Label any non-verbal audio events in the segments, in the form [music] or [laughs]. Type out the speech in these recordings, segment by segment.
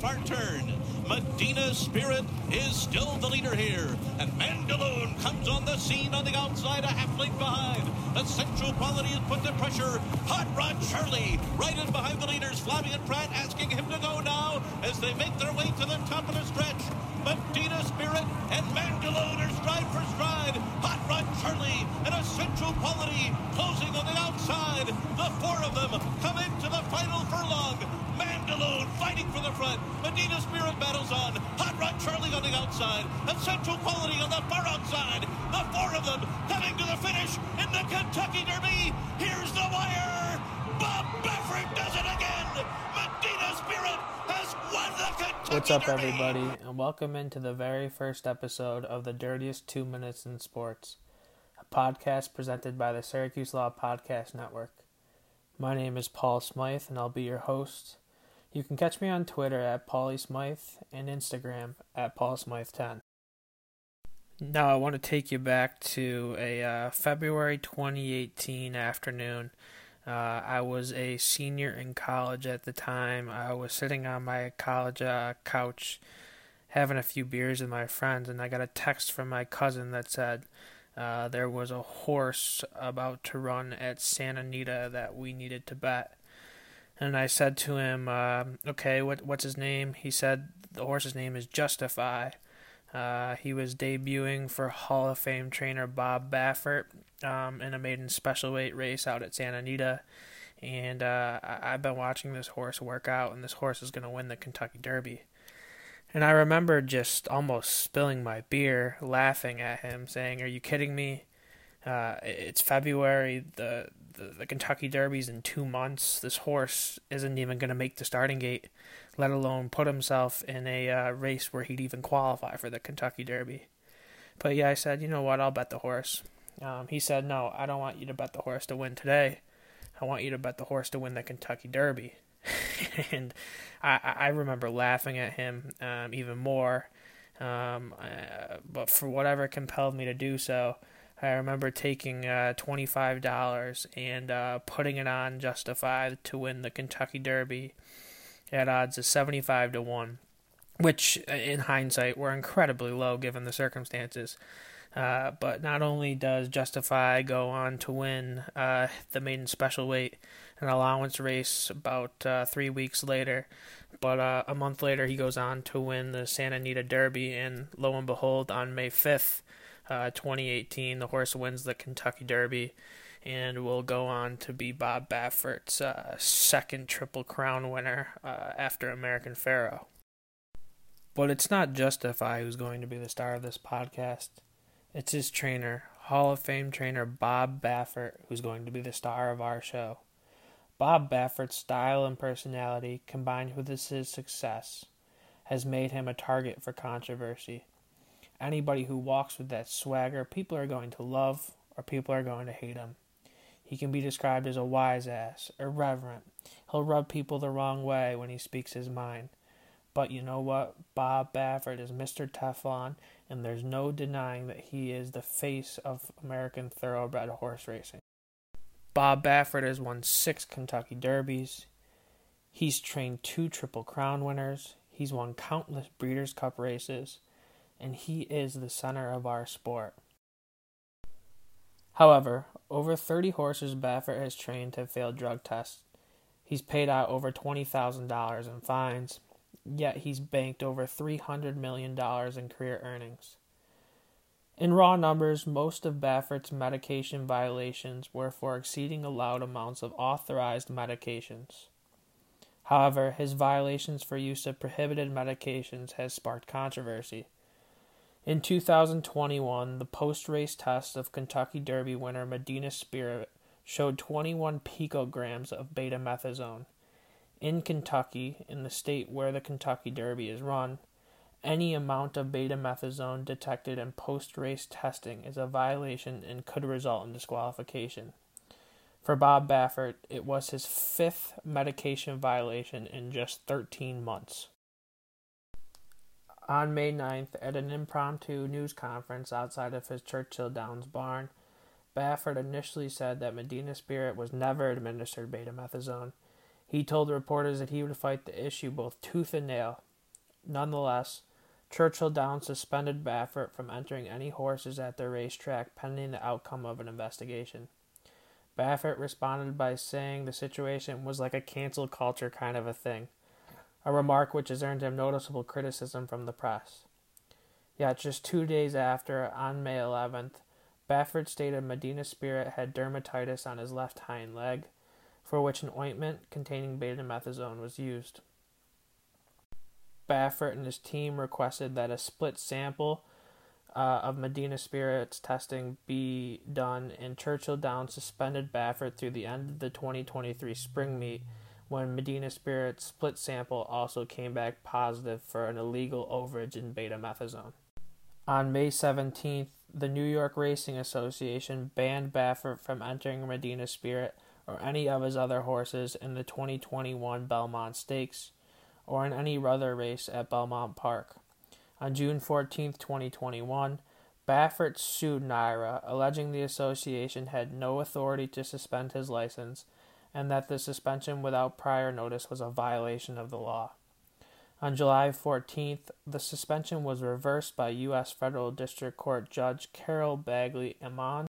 Far turn. Medina Spirit is still the leader here. And Mandaloun comes on the scene on the outside, a half length behind. Essential quality is put to pressure. Hot Rod Charlie right in behind the leaders. Flavien Prat asking him to go now as they make their way to the top of the stretch. Medina Spirit and Mandaloun are stride for stride. Hot Rod Charlie and Essential Quality closing on the outside. The four of them come into the final furlong. Mandaloun fighting for the front. Medina Spirit battles on. Hot Rod Charlie on the outside. Essential Quality on the far outside. The four of them coming to the finish in the Kentucky Derby. Here's the wire. Bob Baffert does it again. Medina Spirit has won the Kentucky What's up, Derby. everybody, and welcome into the very first episode of the Dirtiest Two Minutes in Sports, a podcast presented by the Syracuse Law Podcast Network. My name is Paul Smythe, and I'll be your host. You can catch me on Twitter at Paulie Smythe and Instagram at Paul Smythe10. Now, I want to take you back to a uh, February 2018 afternoon. Uh, I was a senior in college at the time. I was sitting on my college uh, couch having a few beers with my friends, and I got a text from my cousin that said uh, there was a horse about to run at Santa Anita that we needed to bet. And I said to him, uh, "Okay, what what's his name?" He said the horse's name is Justify. Uh, he was debuting for Hall of Fame trainer Bob Baffert um, in a maiden special weight race out at Santa Anita. And uh, I- I've been watching this horse work out, and this horse is going to win the Kentucky Derby. And I remember just almost spilling my beer, laughing at him, saying, Are you kidding me? Uh, it's February. The, the, the Kentucky Derby's in two months. This horse isn't even going to make the starting gate let alone put himself in a uh, race where he'd even qualify for the Kentucky Derby. But yeah, I said, you know what, I'll bet the horse. Um, he said, no, I don't want you to bet the horse to win today. I want you to bet the horse to win the Kentucky Derby. [laughs] and I, I remember laughing at him um, even more. Um, uh, but for whatever compelled me to do so, I remember taking uh, $25 and uh, putting it on Justified to win the Kentucky Derby at odds of 75 to 1, which in hindsight were incredibly low given the circumstances. Uh, but not only does Justify go on to win uh, the maiden special weight and allowance race about uh, three weeks later, but uh, a month later he goes on to win the Santa Anita Derby, and lo and behold, on May 5th, uh, 2018, the horse wins the Kentucky Derby and will go on to be Bob Baffert's uh, second Triple Crown winner uh, after American Pharoah. But it's not Justify who's going to be the star of this podcast. It's his trainer, Hall of Fame trainer Bob Baffert, who's going to be the star of our show. Bob Baffert's style and personality, combined with his success, has made him a target for controversy. Anybody who walks with that swagger, people are going to love or people are going to hate him. He can be described as a wise ass, irreverent. He'll rub people the wrong way when he speaks his mind. But you know what? Bob Baffert is Mr. Teflon, and there's no denying that he is the face of American thoroughbred horse racing. Bob Baffert has won six Kentucky Derbies. He's trained two Triple Crown winners. He's won countless Breeders' Cup races. And he is the center of our sport. However, over 30 horses Baffert has trained have failed drug tests. He's paid out over $20,000 in fines, yet he's banked over $300 million in career earnings. In raw numbers, most of Baffert's medication violations were for exceeding allowed amounts of authorized medications. However, his violations for use of prohibited medications has sparked controversy. In 2021, the post race test of Kentucky Derby winner Medina Spirit showed 21 picograms of betamethasone. In Kentucky, in the state where the Kentucky Derby is run, any amount of betamethasone detected in post race testing is a violation and could result in disqualification. For Bob Baffert, it was his fifth medication violation in just 13 months. On May 9th, at an impromptu news conference outside of his Churchill Downs barn, Baffert initially said that Medina Spirit was never administered betamethasone. He told reporters that he would fight the issue both tooth and nail, Nonetheless, Churchill Downs suspended Baffert from entering any horses at their racetrack pending the outcome of an investigation. Baffert responded by saying the situation was like a cancel culture kind of a thing, a remark which has earned him noticeable criticism from the press. Yet, just two days after, on May 11th, Baffert stated Medina Spirit had dermatitis on his left hind leg, for which an ointment containing betamethasone was used. Baffert and his team requested that a split sample uh, of Medina Spirit's testing be done, and Churchill Downs suspended Baffert through the end of the 2023 spring meet when Medina Spirit's split sample also came back positive for an illegal overage in betamethasone. On May 17th, the New York Racing Association banned Baffert from entering Medina Spirit or any of his other horses in the 2021 Belmont Stakes or in any other race at Belmont Park. On June 14, 2021, Baffert sued NYRA, alleging the association had no authority to suspend his license and that the suspension without prior notice was a violation of the law. On July 14th, the suspension was reversed by U.S. Federal District Court Judge Carol Bagley Amon,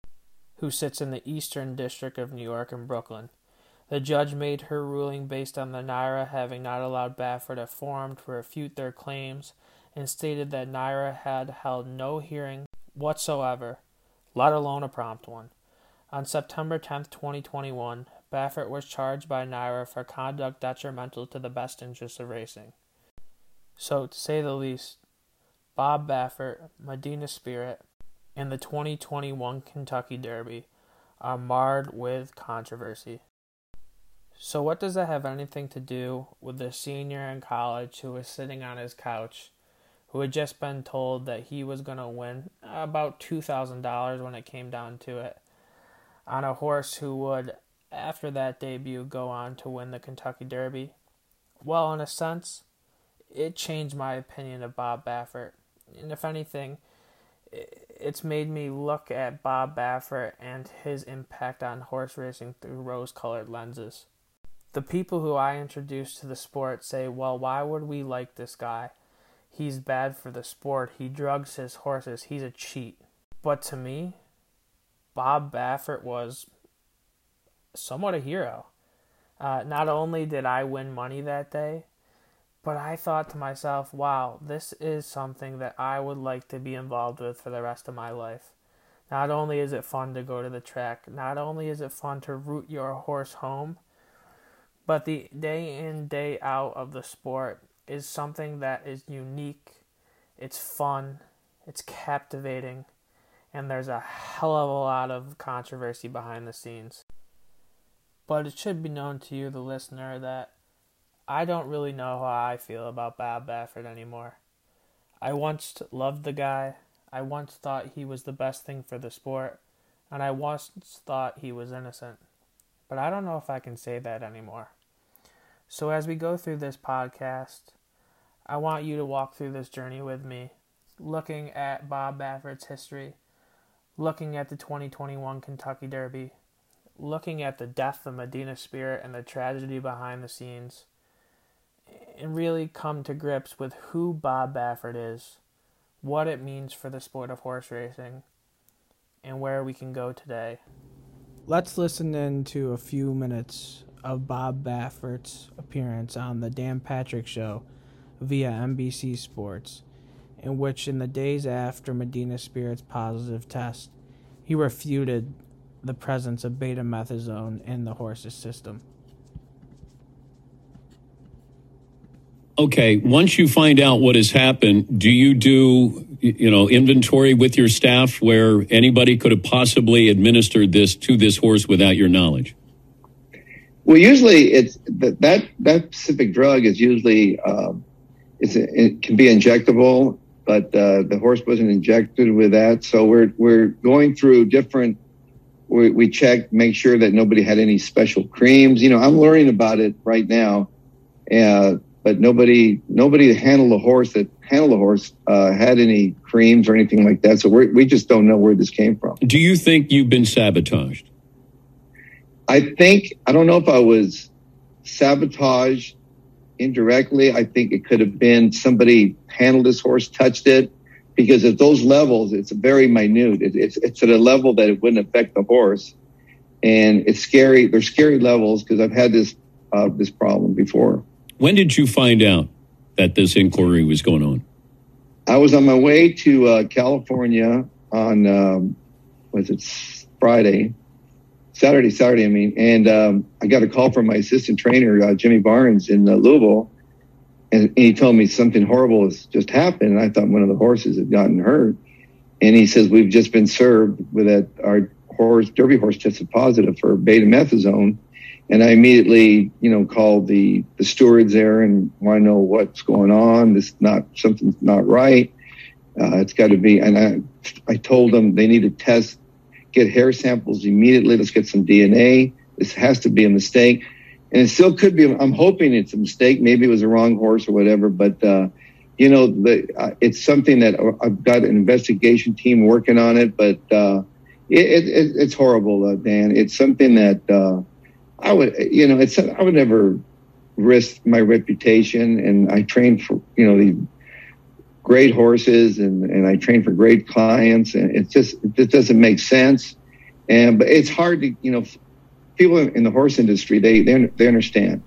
who sits in the Eastern District of New York in Brooklyn. The judge made her ruling based on the NYRA having not allowed Baffert a forum to refute their claims and stated that NYRA had held no hearing whatsoever, let alone a prompt one. On September 10, 2021, Baffert was charged by NYRA for conduct detrimental to the best interests of racing. So, to say the least, Bob Baffert, Medina Spirit, and the 2021 Kentucky Derby are marred with controversy. So, what does that have anything to do with the senior in college who was sitting on his couch, who had just been told that he was going to win about $2,000 when it came down to it, on a horse who would, after that debut, go on to win the Kentucky Derby? Well, in a sense, it changed my opinion of Bob Baffert. And if anything, it's made me look at Bob Baffert and his impact on horse racing through rose colored lenses the people who I introduce to the sport say, well, why would we like this guy? He's bad for the sport. He drugs his horses. He's a cheat. But to me, Bob Baffert was somewhat a hero. Uh, not only did I win money that day, but I thought to myself, wow, this is something that I would like to be involved with for the rest of my life. Not only is it fun to go to the track, not only is it fun to root your horse home, but the day in, day out of the sport is something that is unique, it's fun, it's captivating, and there's a hell of a lot of controversy behind the scenes. But it should be known to you, the listener, that I don't really know how I feel about Bob Baffert anymore. I once loved the guy. I once thought he was the best thing for the sport, and I once thought he was innocent. But I don't know if I can say that anymore. So, as we go through this podcast, I want you to walk through this journey with me, looking at Bob Baffert's history, looking at the 2021 Kentucky Derby, looking at the death of Medina Spirit and the tragedy behind the scenes, and really come to grips with who Bob Baffert is, what it means for the sport of horse racing, and where we can go today. Let's listen in to a few minutes of Bob Baffert's appearance on the Dan Patrick Show via NBC Sports, in which, in the days after Medina Spirit's positive test, he refuted the presence of betamethasone in the horse's system. Okay, once you find out what has happened, do you do you know inventory with your staff where anybody could have possibly administered this to this horse without your knowledge? Well, usually it's that that, that specific drug is usually um, it's it can be injectable, but uh, the horse wasn't injected with that. So we're we're going through different. We, we check, make sure that nobody had any special creams. You know, I'm learning about it right now, uh, but nobody nobody that handled the horse that handled the horse uh, had any creams or anything like that. So we we just don't know where this came from. Do you think you've been sabotaged? I think I don't know if I was sabotaged indirectly. I think it could have been somebody handled this horse, touched it, because at those levels, it's very minute. It, it's it's at a level that it wouldn't affect the horse, and it's scary. They're scary levels because I've had this uh, this problem before. When did you find out that this inquiry was going on? I was on my way to uh, California on um, was it Friday, Saturday, Saturday. I mean, and um, I got a call from my assistant trainer, uh, Jimmy Barnes in uh, Louisville, and, he told me something horrible has just happened. And I thought one of the horses had gotten hurt, and he says we've just been served with that our horse, Derby horse, tested positive for betamethasone. And I immediately, you know, called the, the stewards there and want to know what's going on. This not something's not right. Uh, it's got to be. And I, I told them they need to test, get hair samples immediately. Let's get some DNA. This has to be a mistake, and it still could be. I'm hoping it's a mistake. Maybe it was a wrong horse or whatever. But uh, you know, the, uh, it's something that I've got an investigation team working on it. But uh, it, it, it's horrible, uh, Dan. It's something that uh, I would, you know, it's I would never risk my reputation, and I train for you know the great horses and, and I train for great clients and it's just, it doesn't make sense. And, but it's hard to, you know, people in the horse industry, they, they, they understand.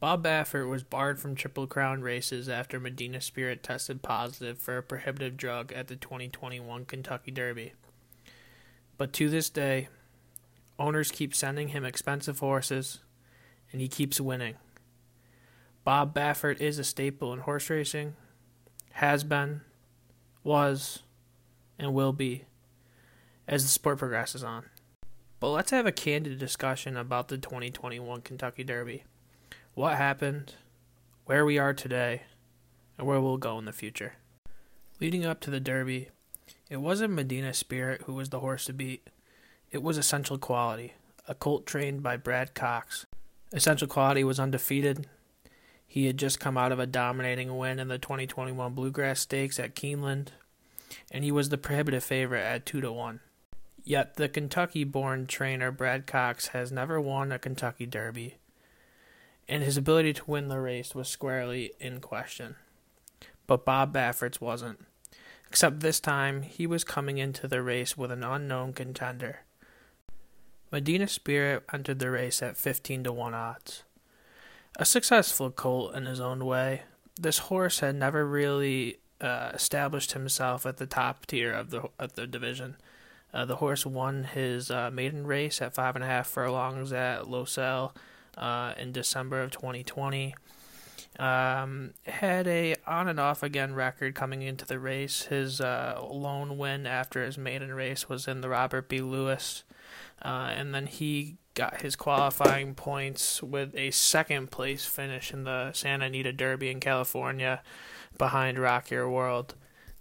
Bob Baffert was barred from Triple Crown races after Medina Spirit tested positive for a prohibitive drug at the 2021 Kentucky Derby. But to this day, owners keep sending him expensive horses, and he keeps winning. Bob Baffert is a staple in horse racing, has been, was, and will be as the sport progresses on. But let's have a candid discussion about the 2021 Kentucky Derby. What happened, where we are today, and where we'll go in the future. Leading up to the Derby, it wasn't Medina Spirit who was the horse to beat. It was Essential Quality, a colt trained by Brad Cox. Essential Quality was undefeated he had just come out of a dominating win in the 2021 Bluegrass Stakes at Keeneland, and he was the prohibitive favorite at 2 to 1. Yet the Kentucky born trainer Brad Cox has never won a Kentucky Derby, and his ability to win the race was squarely in question. But Bob Baffert's wasn't. Except this time, he was coming into the race with an unknown contender. Medina Spirit entered the race at 15 to 1 odds. A successful colt in his own way, this horse had never really uh, established himself at the top tier of the of the division. Uh, the horse won his uh, maiden race at five and a half furlongs at Los Al uh, in December of 2020. Um, had a on and off again record coming into the race. His uh, lone win after his maiden race was in the Robert B. Lewis, uh, and then he got his qualifying points with a second place finish in the Santa Anita Derby in California behind Rock Your World.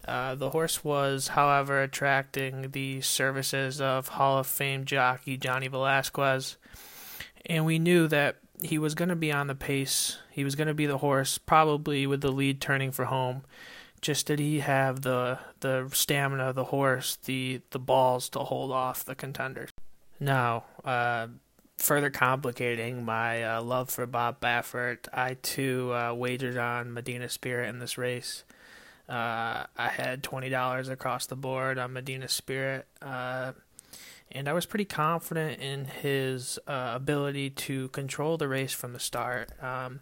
Uh, the horse was, however, attracting the services of Hall of Fame jockey Johnny Velazquez, and we knew that he was going to be on the pace. He was going to be the horse, probably with the lead turning for home. Just did he have the the stamina of the horse, the the balls to hold off the contenders? Now, uh, further complicating my uh, love for Bob Baffert, I too uh, wagered on Medina Spirit in this race. Uh, I had twenty dollars across the board on Medina Spirit, uh, and I was pretty confident in his uh, ability to control the race from the start. Um,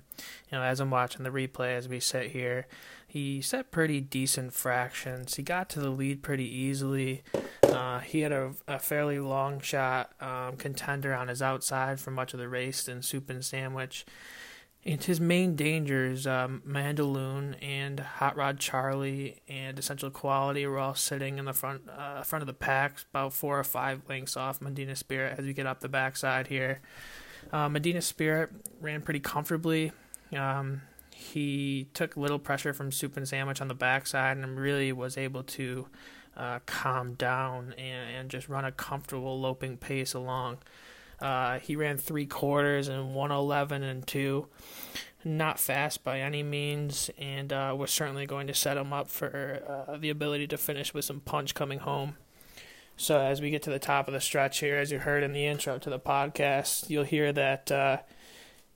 you know, as I'm watching the replay as we sit here, he set pretty decent fractions. He got to the lead pretty easily. Uh, he had a, a, fairly long shot um, contender on his outside for much of the race in Soup and Sandwich. And his main dangers, um, Mandaloun and Hot Rod Charlie and Essential Quality were all sitting in the front uh, front of the pack, about four or five lengths off Medina Spirit as we get up the backside here. Uh, Medina Spirit ran pretty comfortably. Um, he took little pressure from Soup and Sandwich on the backside and really was able to uh, calm down and, and just run a comfortable loping pace along. Uh, he ran three quarters and 111 and 2. Not fast by any means, and uh, was certainly going to set him up for uh, the ability to finish with some punch coming home. So, as we get to the top of the stretch here, as you heard in the intro to the podcast, you'll hear that uh,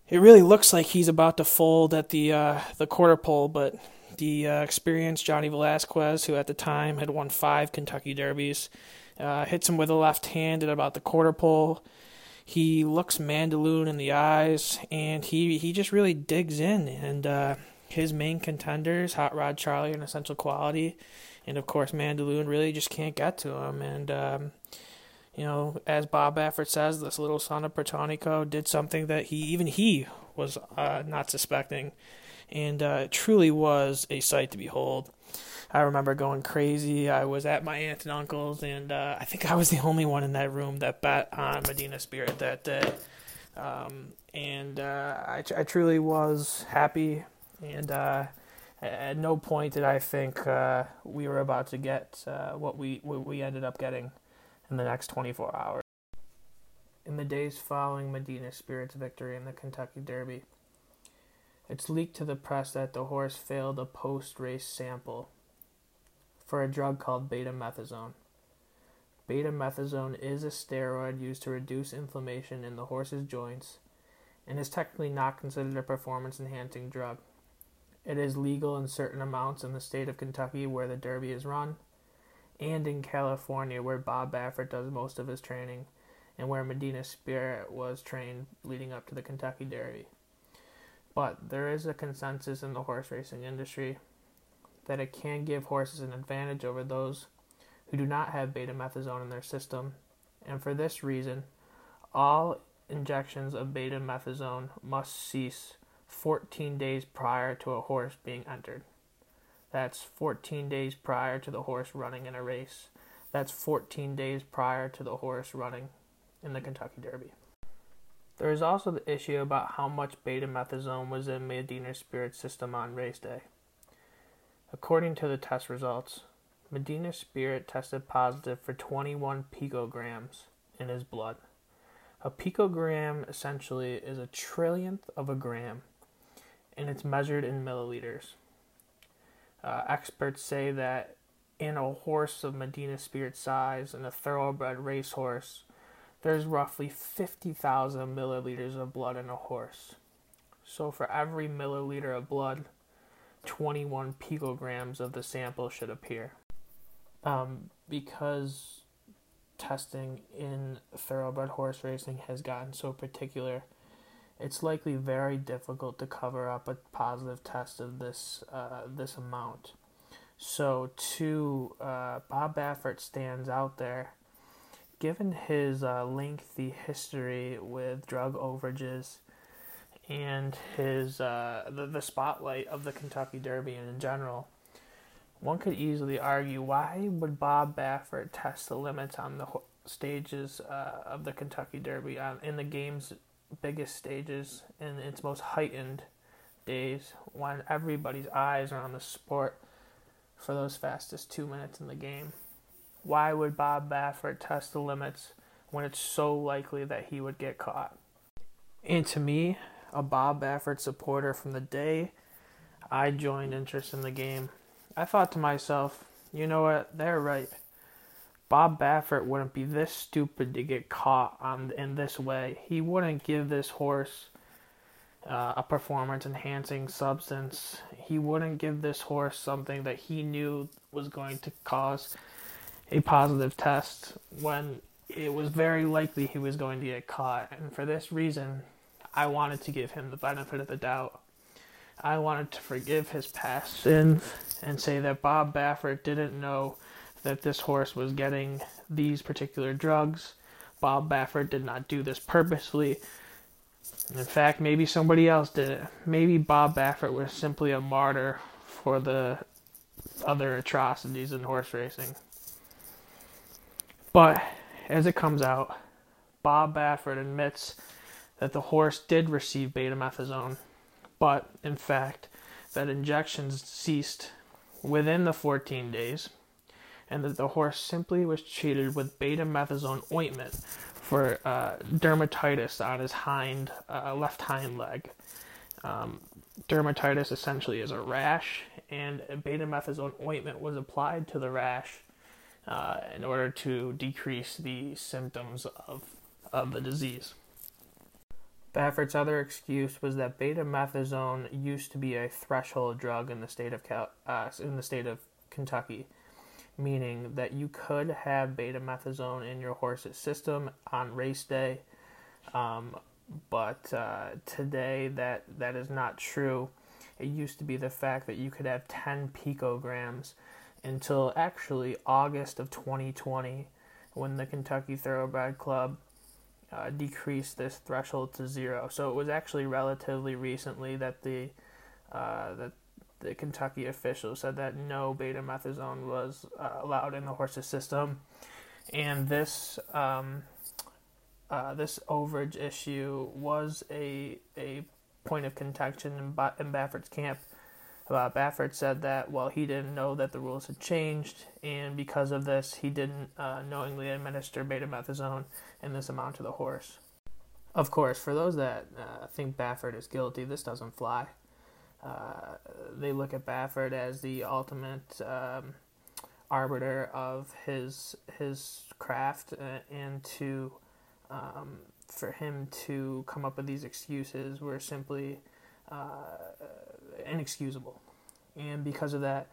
it really looks like he's about to fold at the uh, the quarter pole, but the uh, experienced Johnny Velazquez, who at the time had won five Kentucky Derbies, uh, hits him with a left hand at about the quarter pole. He looks Mandaloun in the eyes, and he, he just really digs in. And uh, his main contenders, Hot Rod Charlie and Essential Quality, and of course Mandaloun, really just can't get to him. And um, you know, as Bob Baffert says, this little son of Protonico did something that he even he was uh, not suspecting, and uh, it truly was a sight to behold. I remember going crazy. I was at my aunt and uncle's, and uh, I think I was the only one in that room that bet on Medina Spirit that day. Um, and uh, I, I truly was happy, and uh, at no point did I think uh, we were about to get uh, what we what we ended up getting in the next 24 hours. In the days following Medina Spirit's victory in the Kentucky Derby, it's leaked to the press that the horse failed a post race sample for a drug called betamethasone. Betamethasone is a steroid used to reduce inflammation in the horse's joints and is technically not considered a performance enhancing drug. It is legal in certain amounts in the state of Kentucky where the Derby is run, and in California where Bob Baffert does most of his training, and where Medina Spirit was trained leading up to the Kentucky Derby. But there is a consensus in the horse racing industry that it can give horses an advantage over those who do not have betamethasone in their system, and for this reason, all injections of betamethasone must cease 14 days prior to a horse being entered. That's 14 days prior to the horse running in a race. That's 14 days prior to the horse running in the Kentucky Derby. There is also the issue about how much betamethasone was in Medina Spirit's system on race day. According to the test results, Medina Spirit tested positive for 21 picograms in his blood. A picogram essentially is a trillionth of a gram, and it's measured in milliliters. Uh, experts say that in a horse of Medina Spirit size and a thoroughbred racehorse, there's roughly 50,000 milliliters of blood in a horse. So for every milliliter of blood, 21 picograms of the sample should appear. Um, because testing in thoroughbred horse racing has gotten so particular, it's likely very difficult to cover up a positive test of this uh, this amount. So, to uh, Bob Baffert stands out there, given his uh, lengthy history with drug overages and his uh, the, the spotlight of the Kentucky Derby and in general, one could easily argue why would Bob Baffert test the limits on the stages uh, of the Kentucky Derby on in the game's biggest stages in its most heightened days when everybody's eyes are on the sport for those fastest two minutes in the game. Why would Bob Baffert test the limits when it's so likely that he would get caught? And to me, a Bob Baffert supporter from the day I joined interest in the game. I thought to myself, you know what, they're right. Bob Baffert wouldn't be this stupid to get caught on in this way. He wouldn't give this horse uh, a performance enhancing substance. He wouldn't give this horse something that he knew was going to cause a positive test when it was very likely he was going to get caught. And for this reason, I wanted to give him the benefit of the doubt. I wanted to forgive his past sins and say that Bob Baffert didn't know that this horse was getting these particular drugs. Bob Baffert did not do this purposely. In fact, maybe somebody else did it. Maybe Bob Baffert was simply a martyr for the other atrocities in horse racing. But as it comes out, Bob Baffert admits that the horse did receive betamethasone, but in fact, that injections ceased within the 14 days, and that the horse simply was treated with betamethasone ointment for uh, dermatitis on his hind uh, left hind leg. Um, dermatitis essentially is a rash, and betamethasone ointment was applied to the rash uh, in order to decrease the symptoms of, of the disease. Baffert's other excuse was that betamethasone used to be a threshold drug in the state of Cal- uh, in the state of Kentucky, meaning that you could have betamethasone in your horse's system on race day, um, but uh, today that that is not true. It used to be the fact that you could have 10 picograms until actually August of 2020 when the Kentucky Thoroughbred Club uh, decreased this threshold to zero. So it was actually relatively recently that the uh, that the Kentucky officials said that no betamethasone was uh, allowed in the horse's system, and this um, uh, this overage issue was a a point of contention in, ba- in Baffert's camp. Uh, Baffert said that while he didn't know that the rules had changed, and because of this, he didn't uh, knowingly administer betamethasone in this amount to the horse. Of course, for those that uh, think Baffert is guilty, this doesn't fly. Uh, they look at Baffert as the ultimate um, arbiter of his his craft, uh, and to um, for him to come up with these excuses were simply uh, inexcusable. And because of that,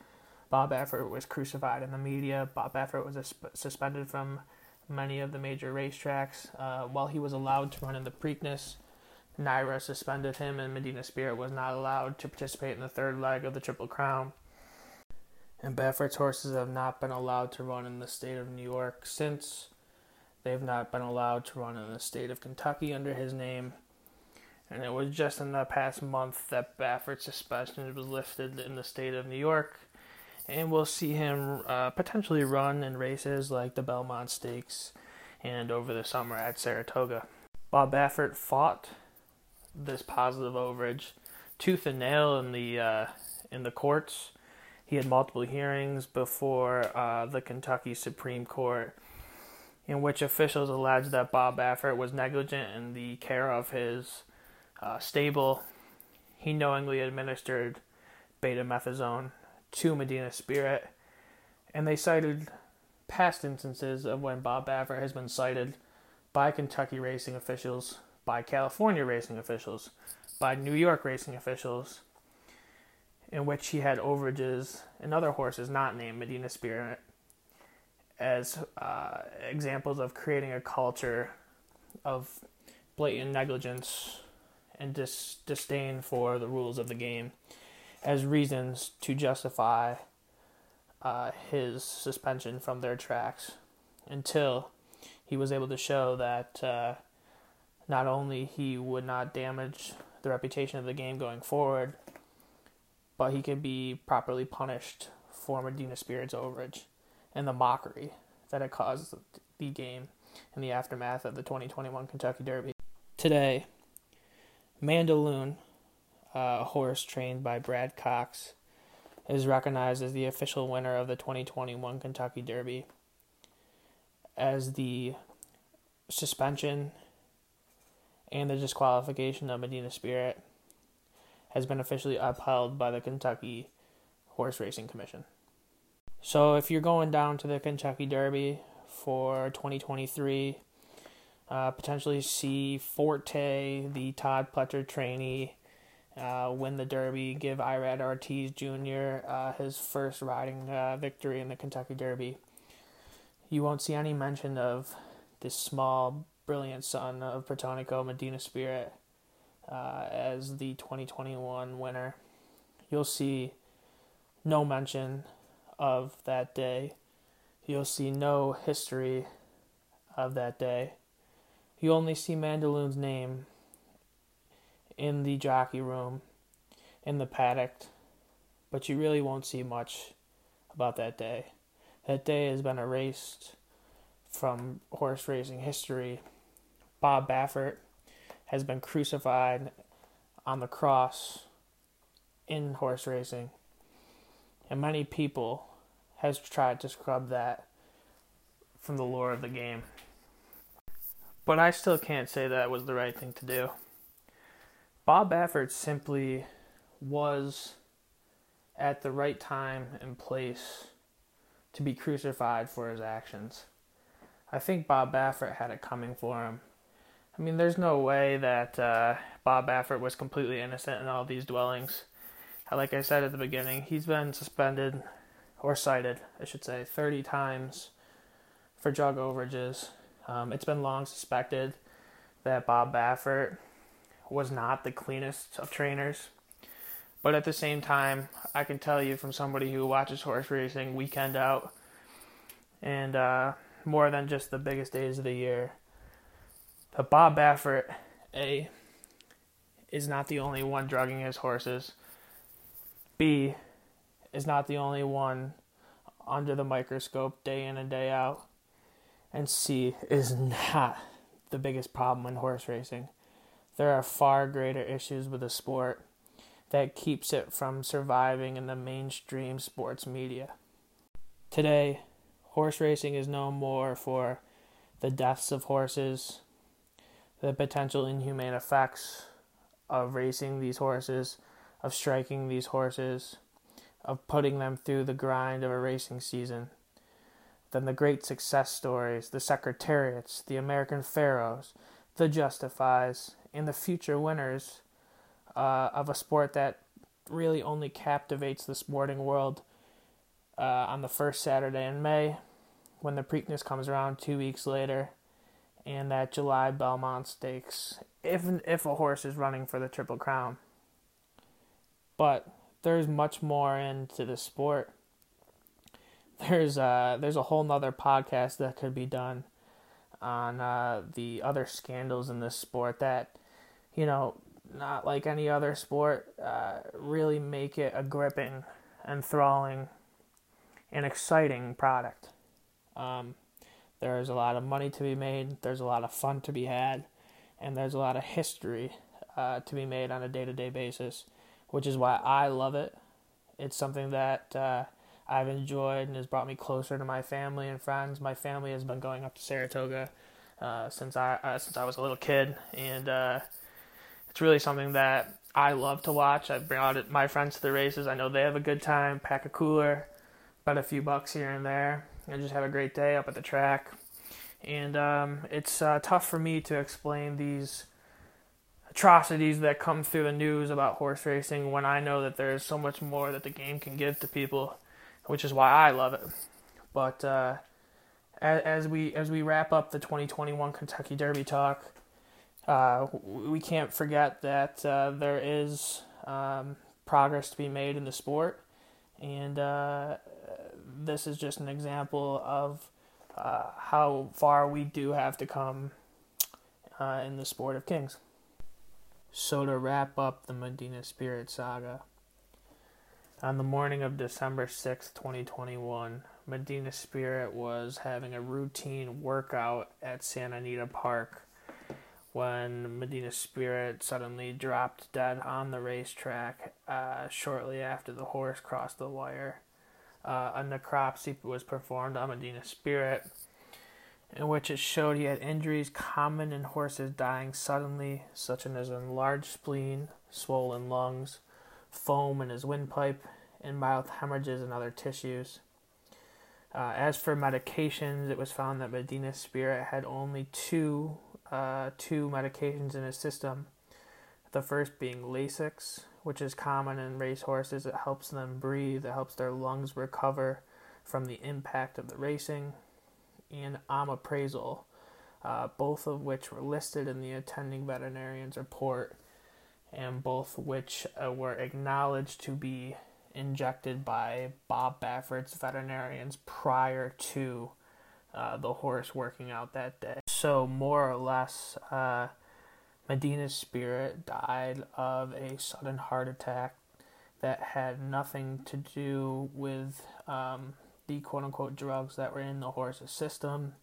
Bob Baffert was crucified in the media. Bob Baffert was suspended from many of the major racetracks. Uh, while he was allowed to run in the Preakness, NYRA suspended him, and Medina Spirit was not allowed to participate in the third leg of the Triple Crown. And Baffert's horses have not been allowed to run in the state of New York since. They've not been allowed to run in the state of Kentucky under his name. And it was just in the past month that Baffert's suspension was lifted in the state of New York. And we'll see him uh, potentially run in races like the Belmont Stakes and over the summer at Saratoga. Bob Baffert fought this positive overage tooth and nail in the uh, in the courts. He had multiple hearings before uh, the Kentucky Supreme Court in which officials alleged that Bob Baffert was negligent in the care of his uh, stable. He knowingly administered betamethasone to Medina Spirit, and they cited past instances of when Bob Baffert has been cited by Kentucky racing officials, by California racing officials, by New York racing officials, in which he had overages in other horses not named Medina Spirit as uh, examples of creating a culture of blatant negligence and dis- disdain for the rules of the game as reasons to justify uh, his suspension from their tracks until he was able to show that uh, not only he would not damage the reputation of the game going forward, but he could be properly punished for Medina Spirit's overage and the mockery that it caused the game in the aftermath of the 2021 Kentucky Derby. Today, Mandaloun, uh, a horse trained by Brad Cox, is recognized as the official winner of the 2021 Kentucky Derby. As the suspension and the disqualification of Medina Spirit has been officially upheld by the Kentucky Horse Racing Commission. So if you're going down to the Kentucky Derby for 2023, uh, potentially see Forte, the Todd Pletcher trainee, uh, win the Derby, give Irad Ortiz Jr. Uh, his first riding uh, victory in the Kentucky Derby. You won't see any mention of this small, brilliant son of Protonico Medina Spirit uh, as the 2021 winner. You'll see no mention of that day. You'll see no history of that day. You only see Mandaloun's name in the jockey room, in the paddock, but you really won't see much about that day. That day has been erased from horse racing history. Bob Baffert has been crucified on the cross in horse racing and many people has tried to scrub that from the lore of the game. But I still can't say that was the right thing to do. Bob Baffert simply was at the right time and place to be crucified for his actions. I think Bob Baffert had it coming for him. I mean, there's no way that uh, Bob Baffert was completely innocent in all these dwellings. Like I said at the beginning, he's been suspended or cited, I should say, 30 times for drug overages. Um, it's been long suspected that Bob Baffert was not the cleanest of trainers. But at the same time, I can tell you from somebody who watches horse racing weekend out and uh, more than just the biggest days of the year, that Bob Baffert, A, is not the only one drugging his horses. B, is not the only one under the microscope day in and day out. And C, is not the biggest problem in horse racing. There are far greater issues with the sport that keeps it from surviving in the mainstream sports media. Today, horse racing is no more for the deaths of horses, the potential inhumane effects of racing these horses, of striking these horses, of putting them through the grind of a racing season, than the great success stories, the Secretariats, the American Pharoahs, the Justifies, and the future winners uh, of a sport that really only captivates the sporting world uh, on the first Saturday in May when the Preakness comes around two weeks later and that July Belmont Stakes if if a horse is running for the Triple Crown. But there's much more into the sport. There's uh there's a whole nother podcast that could be done on uh, the other scandals in this sport that you know not like any other sport uh, really make it a gripping, enthralling, and exciting product. Um, there's a lot of money to be made. There's a lot of fun to be had and there's a lot of history uh, to be made on a day to day basis, which is why I love it. It's something that uh, I've enjoyed and has brought me closer to my family and friends. My family has been going up to Saratoga uh, since I uh, since I was a little kid, and uh, it's really something that I love to watch. I bring out my friends to the races. I know they have a good time. Pack a cooler, bet a few bucks here and there, and just have a great day up at the track and um, it's uh, tough for me to explain these atrocities that come through the news about horse racing when I know that there's so much more that the game can give to people, which is why I love it. But uh, as, as, we as we wrap up the 2021 Kentucky Derby talk, uh, we can't forget that uh, there is um, progress to be made in the sport, and uh, this is just an example of uh, how far we do have to come uh, in the sport of kings. So, to wrap up the Medina Spirit saga, on the morning of December 6th, 2021, Medina Spirit was having a routine workout at Santa Anita Park when Medina Spirit suddenly dropped dead on the racetrack uh, shortly after the horse crossed the wire. Uh, a necropsy was performed on Medina Spirit, in which it showed he had injuries common in horses dying suddenly, such as an enlarged spleen, swollen lungs, foam in his windpipe, and mouth hemorrhages in other tissues. Uh, as for medications, it was found that Medina Spirit had only two uh, two medications in his system. The first being Lasix, which is common in racehorses. It helps them breathe, it helps their lungs recover from the impact of the racing, and omeprazole, uh, both of which were listed in the attending veterinarian's report, and both which uh, were acknowledged to be injected by Bob Baffert's veterinarians prior to uh, the horse working out that day. So, more or less, uh, Medina's spirit died of a sudden heart attack that had nothing to do with um, the quote unquote drugs that were in the horse's system,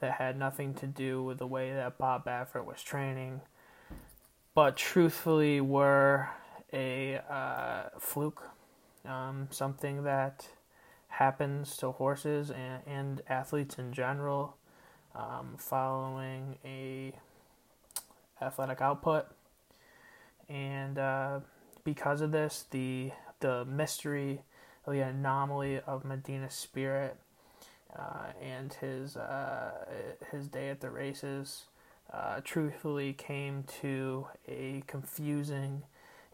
that had nothing to do with the way that Bob Baffert was training, but truthfully were a uh, fluke, um, something that happens to horses and, and athletes in general um, following a athletic output. And uh, because of this, the the mystery, the anomaly of Medina Spirit, uh, and his uh, his day at the races uh, truthfully came to a confusing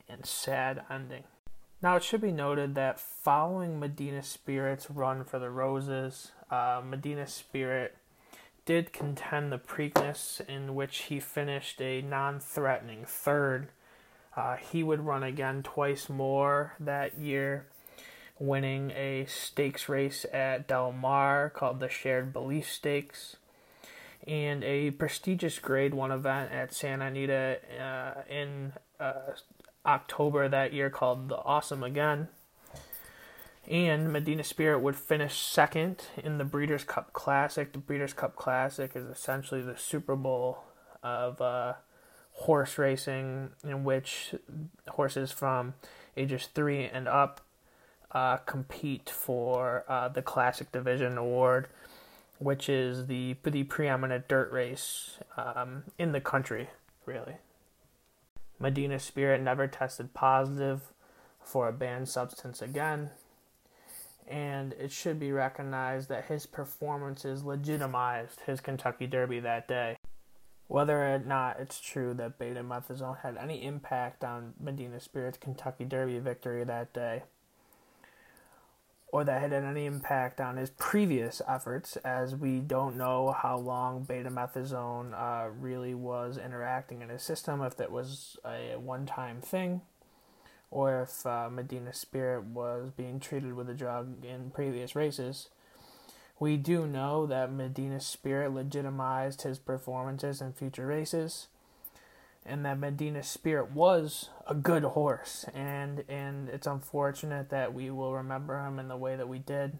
and sad ending. Now, it should be noted that following Medina Spirit's run for the Roses, uh, Medina Spirit did contend the Preakness, in which he finished a non threatening third. Uh, he would run again twice more that year, winning a stakes race at Del Mar called the Shared Belief Stakes and a prestigious Grade 1 event at Santa Anita uh, in uh, October that year called the Awesome Again. And Medina Spirit would finish second in the Breeders' Cup Classic. The Breeders' Cup Classic is essentially the Super Bowl of uh, horse racing, in which horses from ages three and up uh, compete for uh, the Classic Division Award which is the the preeminent dirt race um, in the country, really. Medina Spirit never tested positive for a banned substance again, and it should be recognized that his performances legitimized his Kentucky Derby that day. Whether or not it's true that beta betamethasone had any impact on Medina Spirit's Kentucky Derby victory that day or that had any impact on his previous efforts, as we don't know how long betamethasone uh, really was interacting in his system, if that was a one time thing, or if uh, Medina Spirit was being treated with the drug in previous races. We do know that Medina Spirit legitimized his performances in future races and that Medina Spirit was a good horse, and and it's unfortunate that we will remember him in the way that we did,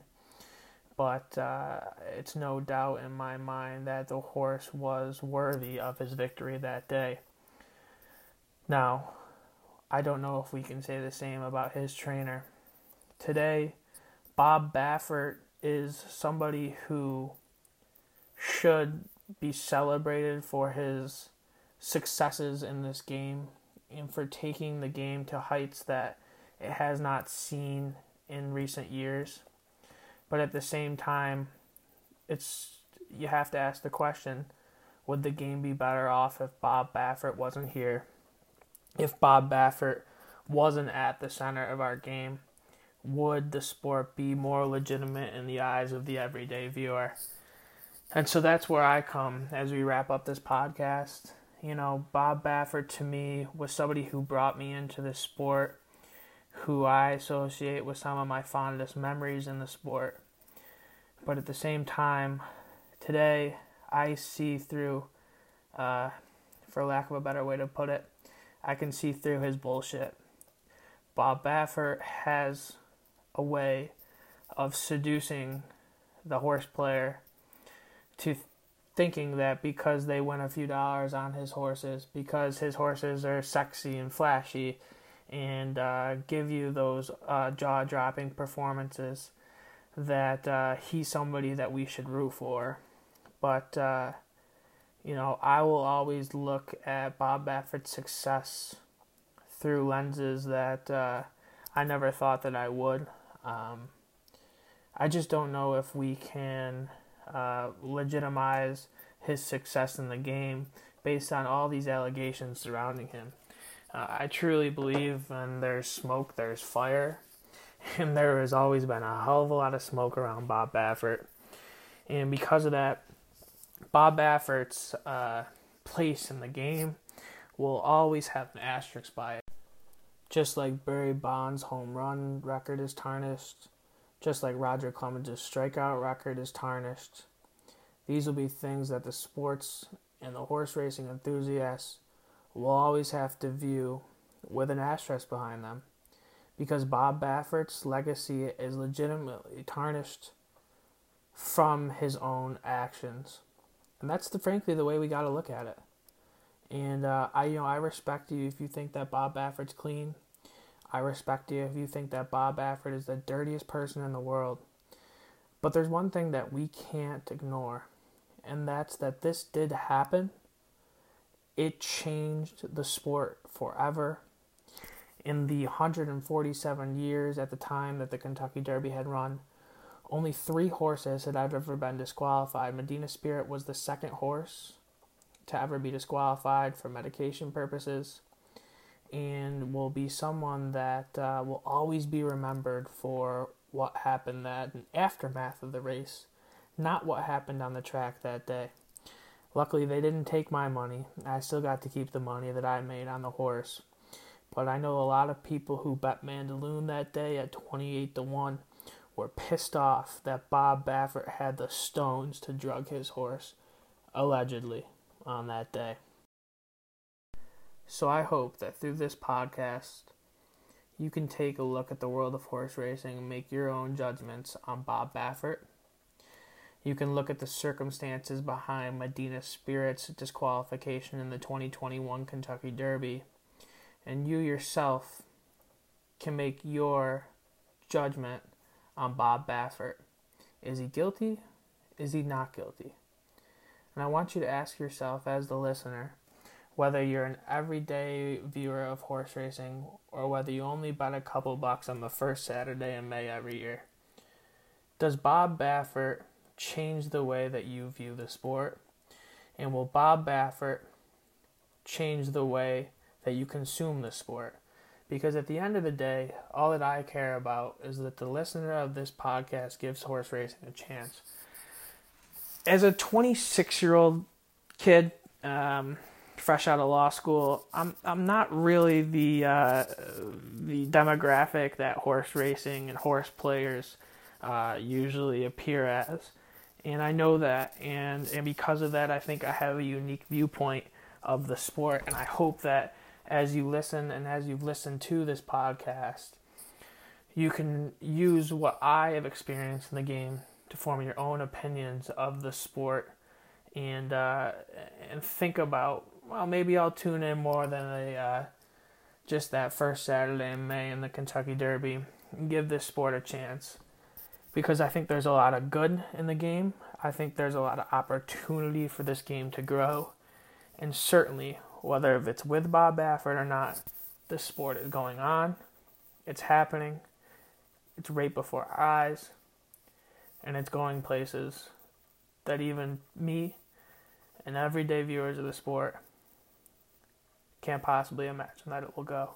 but uh, it's no doubt in my mind that the horse was worthy of his victory that day. Now, I don't know if we can say the same about his trainer. Today, Bob Baffert is somebody who should be celebrated for his successes in this game and for taking the game to heights that it has not seen in recent years. But at the same time, it's you have to ask the question, would the game be better off if Bob Baffert wasn't here? If Bob Baffert wasn't at the center of our game, would the sport be more legitimate in the eyes of the everyday viewer? And so that's where I come as we wrap up this podcast you know, Bob Baffert to me was somebody who brought me into the sport, who I associate with some of my fondest memories in the sport. But at the same time, today I see through, uh, for lack of a better way to put it, I can see through his bullshit. Bob Baffert has a way of seducing the horse player to thinking that because they win a few dollars on his horses, because his horses are sexy and flashy and uh, give you those uh, jaw dropping performances, that uh, he's somebody that we should root for. But, uh, you know, I will always look at Bob Baffert's success through lenses that uh, I never thought that I would. Um, I just don't know if we can uh, legitimize his success in the game based on all these allegations surrounding him. Uh, I truly believe when there's smoke, there's fire. [laughs] And there has always been a hell of a lot of smoke around Bob Baffert. And because of that, Bob Baffert's uh, place in the game will always have an asterisk by it. Just like Barry Bonds' home run record is tarnished, just like Roger Clemens' strikeout record is tarnished. These will be things that the sports and the horse racing enthusiasts will always have to view with an asterisk behind them because Bob Baffert's legacy is legitimately tarnished from his own actions. And that's the frankly the way we got to look at it. And uh, I you know I respect you if you think that Bob Baffert's clean. I respect you if you think that Bob Baffert is the dirtiest person in the world. But there's one thing that we can't ignore, and that's that this did happen. It changed the sport forever. In the 147 years at the time that the Kentucky Derby had run, only three horses had ever been disqualified. Medina Spirit was the second horse to ever be disqualified for medication purposes and will be someone that uh, will always be remembered for what happened that aftermath of the race, not what happened on the track that day. Luckily, they didn't take my money. I still got to keep the money that I made on the horse. But I know a lot of people who bet Mandaloun that day at 28 to 1 were pissed off that Bob Baffert had the stones to drug his horse, allegedly, on that day. So I hope that through this podcast, you can take a look at the world of horse racing and make your own judgments on Bob Baffert. You can look at the circumstances behind Medina Spirit's disqualification in the 2021 Kentucky Derby, and you yourself can make your judgment on Bob Baffert. Is he guilty? Is he not guilty? And I want you to ask yourself, as the listener, whether you're an everyday viewer of horse racing or whether you only bet a couple bucks on the first Saturday in May every year. Does Bob Baffert change the way that you view the sport? And will Bob Baffert change the way that you consume the sport? Because at the end of the day, all that I care about is that the listener of this podcast gives horse racing a chance. As a 26 year old kid, um, fresh out of law school, I'm I'm not really the uh, the demographic that horse racing and horse players uh, usually appear as, and I know that, and and because of that, I think I have a unique viewpoint of the sport, and I hope that as you listen and as you've listened to this podcast, you can use what I have experienced in the game to form your own opinions of the sport and uh, and think about well, maybe I'll tune in more than a uh, just that first Saturday in May in the Kentucky Derby and give this sport a chance because I think there's a lot of good in the game. I think there's a lot of opportunity for this game to grow, and certainly whether if it's with Bob Baffert or not, this sport is going on. It's happening. It's right before our eyes, and it's going places that even me and everyday viewers of the sport can't possibly imagine that it will go.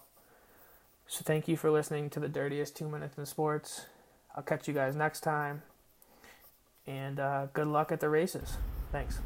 So thank you for listening to the dirtiest two minutes in sports. I'll catch you guys next time. And uh, good luck at the races. Thanks.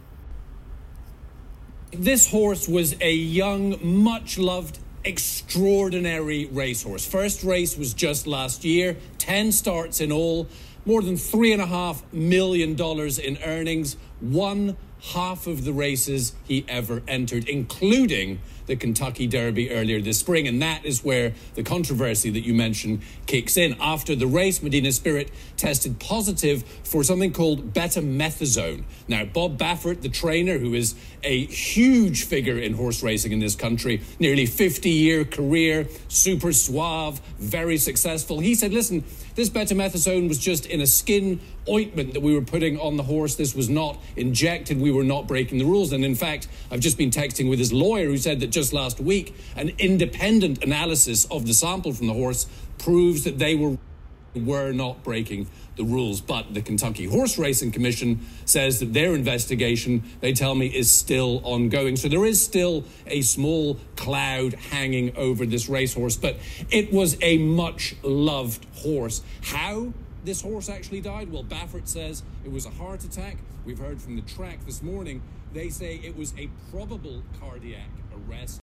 This horse was a young, much loved, extraordinary racehorse. First race was just last year, 10 starts in all, more than $3.5 million in earnings, one half of the races he ever entered, including the Kentucky Derby earlier this spring. And that is where the controversy that you mentioned kicks in. After the race, Medina Spirit tested positive for something called betamethasone. Now, Bob Baffert, the trainer, who is a huge figure in horse racing in this country, nearly 50 year career, super suave, very successful, he said, listen, this betamethasone was just in a skin ointment that we were putting on the horse. This was not injected. We were not breaking the rules. And in fact, I've just been texting with his lawyer who said that just last week, an independent analysis of the sample from the horse proves that they were were not breaking the rules. But the Kentucky Horse Racing Commission says that their investigation, they tell me, is still ongoing. So there is still a small cloud hanging over this racehorse, but it was a much loved horse. How? This horse actually died? Well, Baffert says it was a heart attack. We've heard from the track this morning. They say it was a probable cardiac arrest.